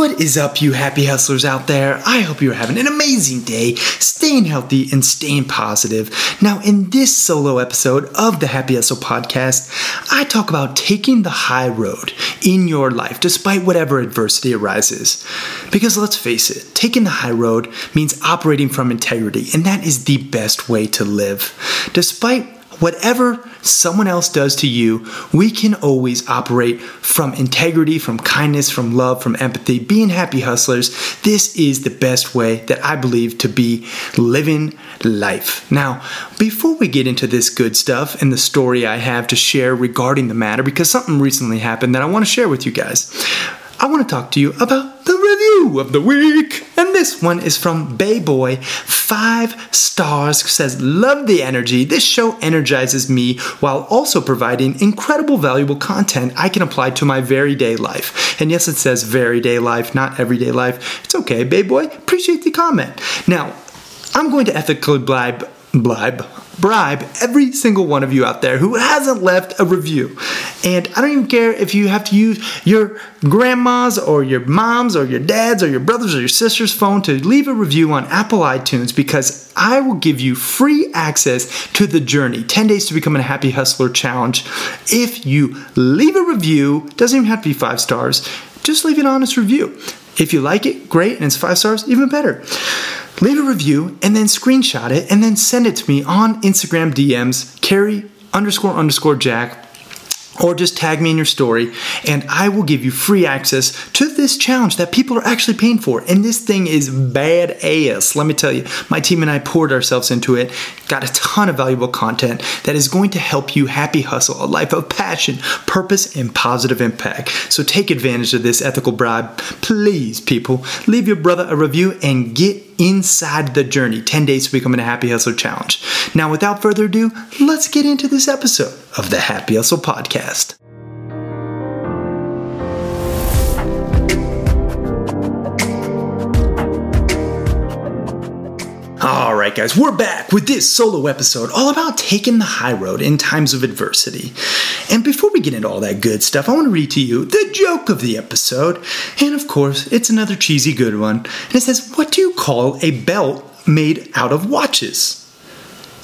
What is up, you happy hustlers out there? I hope you're having an amazing day, staying healthy and staying positive. Now, in this solo episode of the Happy Hustle podcast, I talk about taking the high road in your life despite whatever adversity arises. Because let's face it, taking the high road means operating from integrity, and that is the best way to live. Despite whatever someone else does to you, we can always operate from integrity, from kindness, from love, from empathy, being happy hustlers. This is the best way that I believe to be living life. Now, before we get into this good stuff and the story I have to share regarding the matter, because something recently happened that I want to share with you guys, I want to talk to you about the review of the week. And this one is from Bayboy. Five stars says, Love the energy. This show energizes me while also providing incredible, valuable content I can apply to my very day life. And yes, it says very day life, not everyday life. It's okay, Bayboy. Appreciate the comment. Now, I'm going to ethically bribe, bribe, bribe every single one of you out there who hasn't left a review. And I don't even care if you have to use your grandma's or your mom's or your dad's or your brother's or your sister's phone to leave a review on Apple iTunes because I will give you free access to the journey 10 days to become a happy hustler challenge. If you leave a review, doesn't even have to be five stars, just leave an honest review. If you like it, great, and it's five stars, even better leave a review and then screenshot it and then send it to me on Instagram DMs, Cary underscore underscore Jack or just tag me in your story and I will give you free access to this challenge that people are actually paying for. And this thing is bad ass. Let me tell you, my team and I poured ourselves into it, got a ton of valuable content that is going to help you happy hustle a life of passion, purpose, and positive impact. So take advantage of this ethical bribe. Please, people, leave your brother a review and get inside the journey 10 days to becoming a happy hustler challenge. Now, without further ado, let's get into this episode of the Happy Hustle Podcast. Right, guys, we're back with this solo episode all about taking the high road in times of adversity. And before we get into all that good stuff, I want to read to you the joke of the episode. And of course, it's another cheesy good one. And it says, What do you call a belt made out of watches?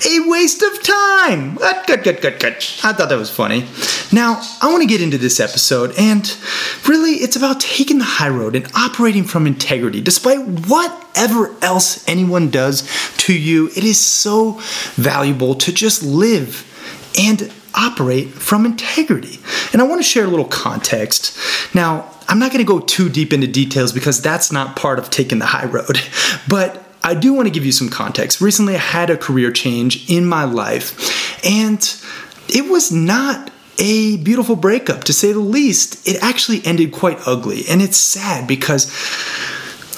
A waste of time. Good, good, good, good. I thought that was funny. Now, I want to get into this episode, and really, it's about taking the high road and operating from integrity. Despite whatever else anyone does to you, it is so valuable to just live and operate from integrity. And I want to share a little context. Now, I'm not going to go too deep into details because that's not part of taking the high road, but I do want to give you some context. Recently, I had a career change in my life, and it was not a beautiful breakup, to say the least. It actually ended quite ugly, and it's sad because.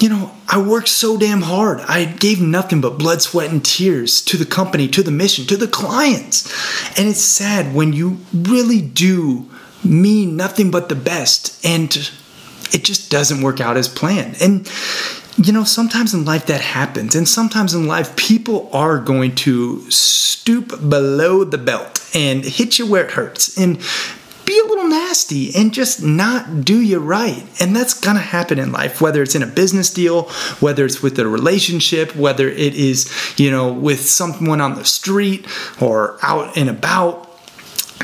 You know, I worked so damn hard. I gave nothing but blood, sweat, and tears to the company, to the mission, to the clients. And it's sad when you really do mean nothing but the best and it just doesn't work out as planned. And you know, sometimes in life that happens, and sometimes in life people are going to stoop below the belt and hit you where it hurts and be a little nasty and just not do you right. And that's gonna happen in life, whether it's in a business deal, whether it's with a relationship, whether it is, you know, with someone on the street or out and about.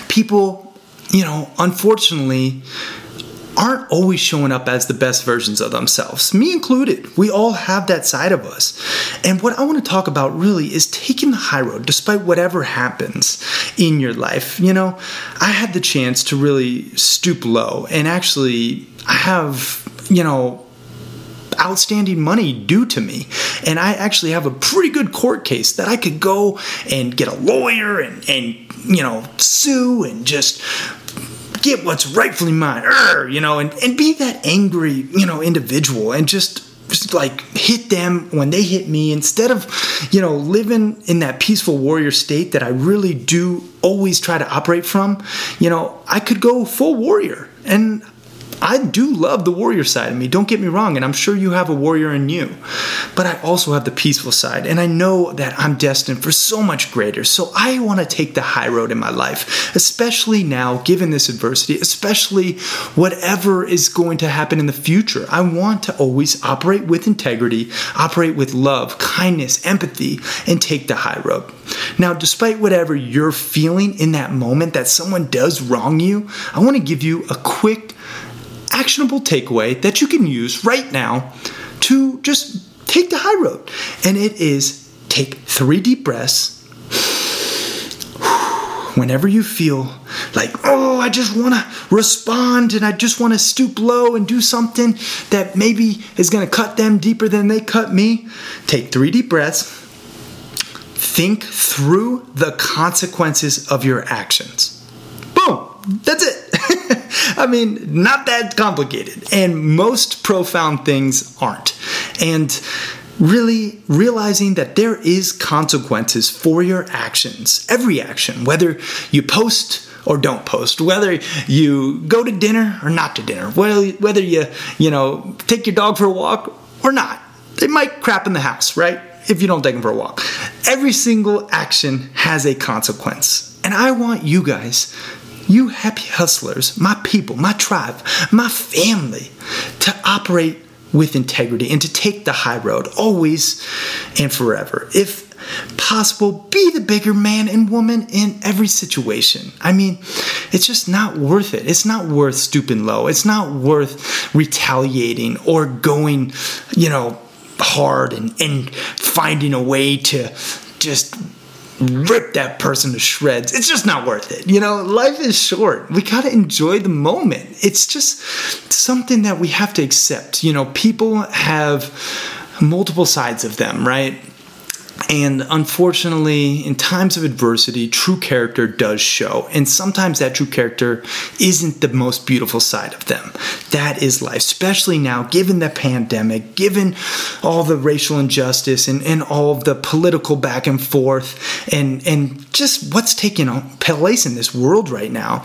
People, you know, unfortunately, aren't always showing up as the best versions of themselves, me included. We all have that side of us. And what I want to talk about really is taking the high road despite whatever happens in your life. You know, I had the chance to really stoop low and actually I have, you know, outstanding money due to me. And I actually have a pretty good court case that I could go and get a lawyer and, and you know, sue and just get what's rightfully mine, you know, and, and be that angry, you know, individual and just just like hit them when they hit me instead of you know living in that peaceful warrior state that I really do always try to operate from. You know I could go full warrior and I do love the warrior side of me, don't get me wrong, and I'm sure you have a warrior in you. But I also have the peaceful side, and I know that I'm destined for so much greater. So I want to take the high road in my life, especially now, given this adversity, especially whatever is going to happen in the future. I want to always operate with integrity, operate with love, kindness, empathy, and take the high road. Now, despite whatever you're feeling in that moment that someone does wrong you, I want to give you a quick actionable takeaway that you can use right now to just take the high road. And it is take three deep breaths. Whenever you feel like, oh, I just want to respond and I just want to stoop low and do something that maybe is going to cut them deeper than they cut me, take three deep breaths. Think through the consequences of your actions. Boom, that's it. I mean, not that complicated. And most profound things aren't. And really realizing that there is consequences for your actions, every action, whether you post or don't post, whether you go to dinner or not to dinner, whether, you, you know, take your dog for a walk or not. They might crap in the house, right? If you don't take them for a walk. Every single action has a consequence. And I want you guys you happy hustlers, my people, my tribe, my family, to operate with integrity and to take the high road always and forever. If possible, be the bigger man and woman in every situation. I mean, it's just not worth it. It's not worth stooping low. It's not worth retaliating or going, you know, hard and, and finding a way to just rip that person to shreds. It's just not worth it. You know, life is short. We got to enjoy the moment. It's just something that we have to accept. You know, people have multiple sides of them, right? And unfortunately, in times of adversity, true character does show. And sometimes that true character isn't the most beautiful side of them. That is life, especially now, given the pandemic, given all the racial injustice and, and all of the political back and forth, and, and just what's taking place in this world right now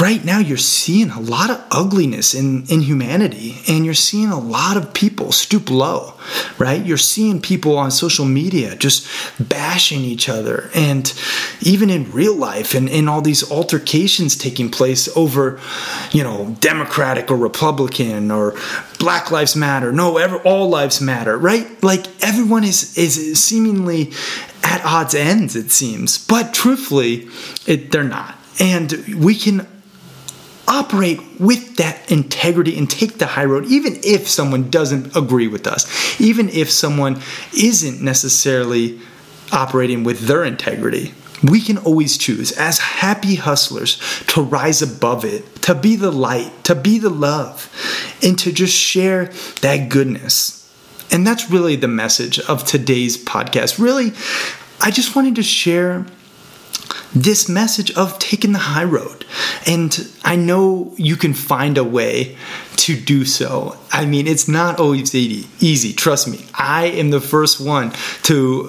right now you're seeing a lot of ugliness in, in humanity and you're seeing a lot of people stoop low right? You're seeing people on social media just bashing each other and even in real life and in all these altercations taking place over you know democratic or republican or black lives matter no ever all lives matter right? Like everyone is is seemingly at odds ends it seems but truthfully it, they're not and we can operate with that integrity and take the high road, even if someone doesn't agree with us, even if someone isn't necessarily operating with their integrity. We can always choose, as happy hustlers, to rise above it, to be the light, to be the love, and to just share that goodness. And that's really the message of today's podcast. Really, I just wanted to share this message of taking the high road. And I know you can find a way to do so. I mean, it's not always easy, trust me. I am the first one to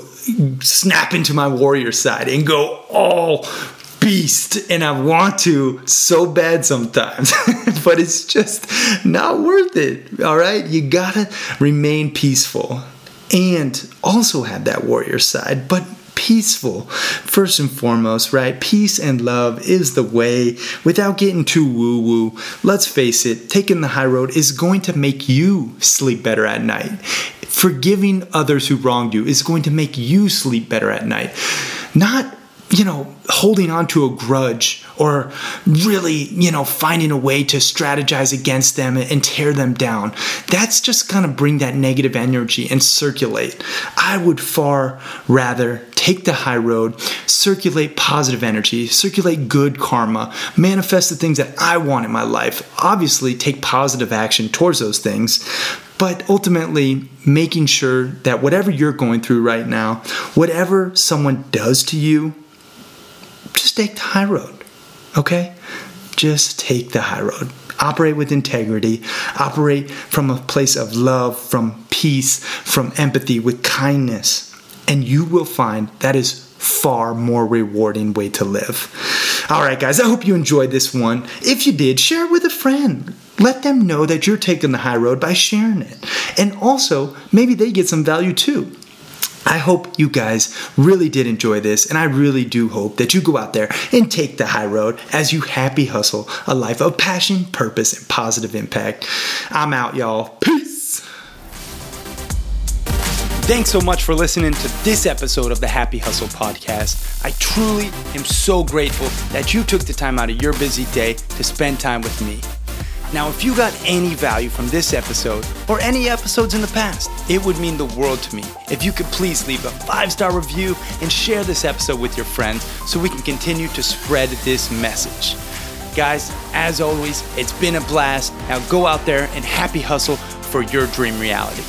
snap into my warrior side and go all beast and I want to so bad sometimes, but it's just not worth it. All right, you gotta remain peaceful and also have that warrior side, but peaceful. First and foremost, right? Peace and love is the way without getting too woo woo. Let's face it, taking the high road is going to make you sleep better at night. Forgiving others who wronged you is going to make you sleep better at night. Not you know, holding on to a grudge or really, you know, finding a way to strategize against them and tear them down. That's just going to bring that negative energy and circulate. I would far rather take the high road, circulate positive energy, circulate good karma, manifest the things that I want in my life. Obviously, take positive action towards those things, but ultimately making sure that whatever you're going through right now, whatever someone does to you, just take the high road, okay? Just take the high road. Operate with integrity, operate from a place of love, from peace, from empathy, with kindness, and you will find that is far more rewarding way to live. All right, guys, I hope you enjoyed this one. If you did, share it with a friend. Let them know that you're taking the high road by sharing it. And also, maybe they get some value too. I hope you guys really did enjoy this, and I really do hope that you go out there and take the high road as you happy hustle a life of passion, purpose, and positive impact. I'm out, y'all. Peace. Thanks so much for listening to this episode of the Happy Hustle Podcast. I truly am so grateful that you took the time out of your busy day to spend time with me. Now, if you got any value from this episode or any episodes in the past, it would mean the world to me if you could please leave a five star review and share this episode with your friends so we can continue to spread this message. Guys, as always, it's been a blast. Now go out there and happy hustle for your dream reality.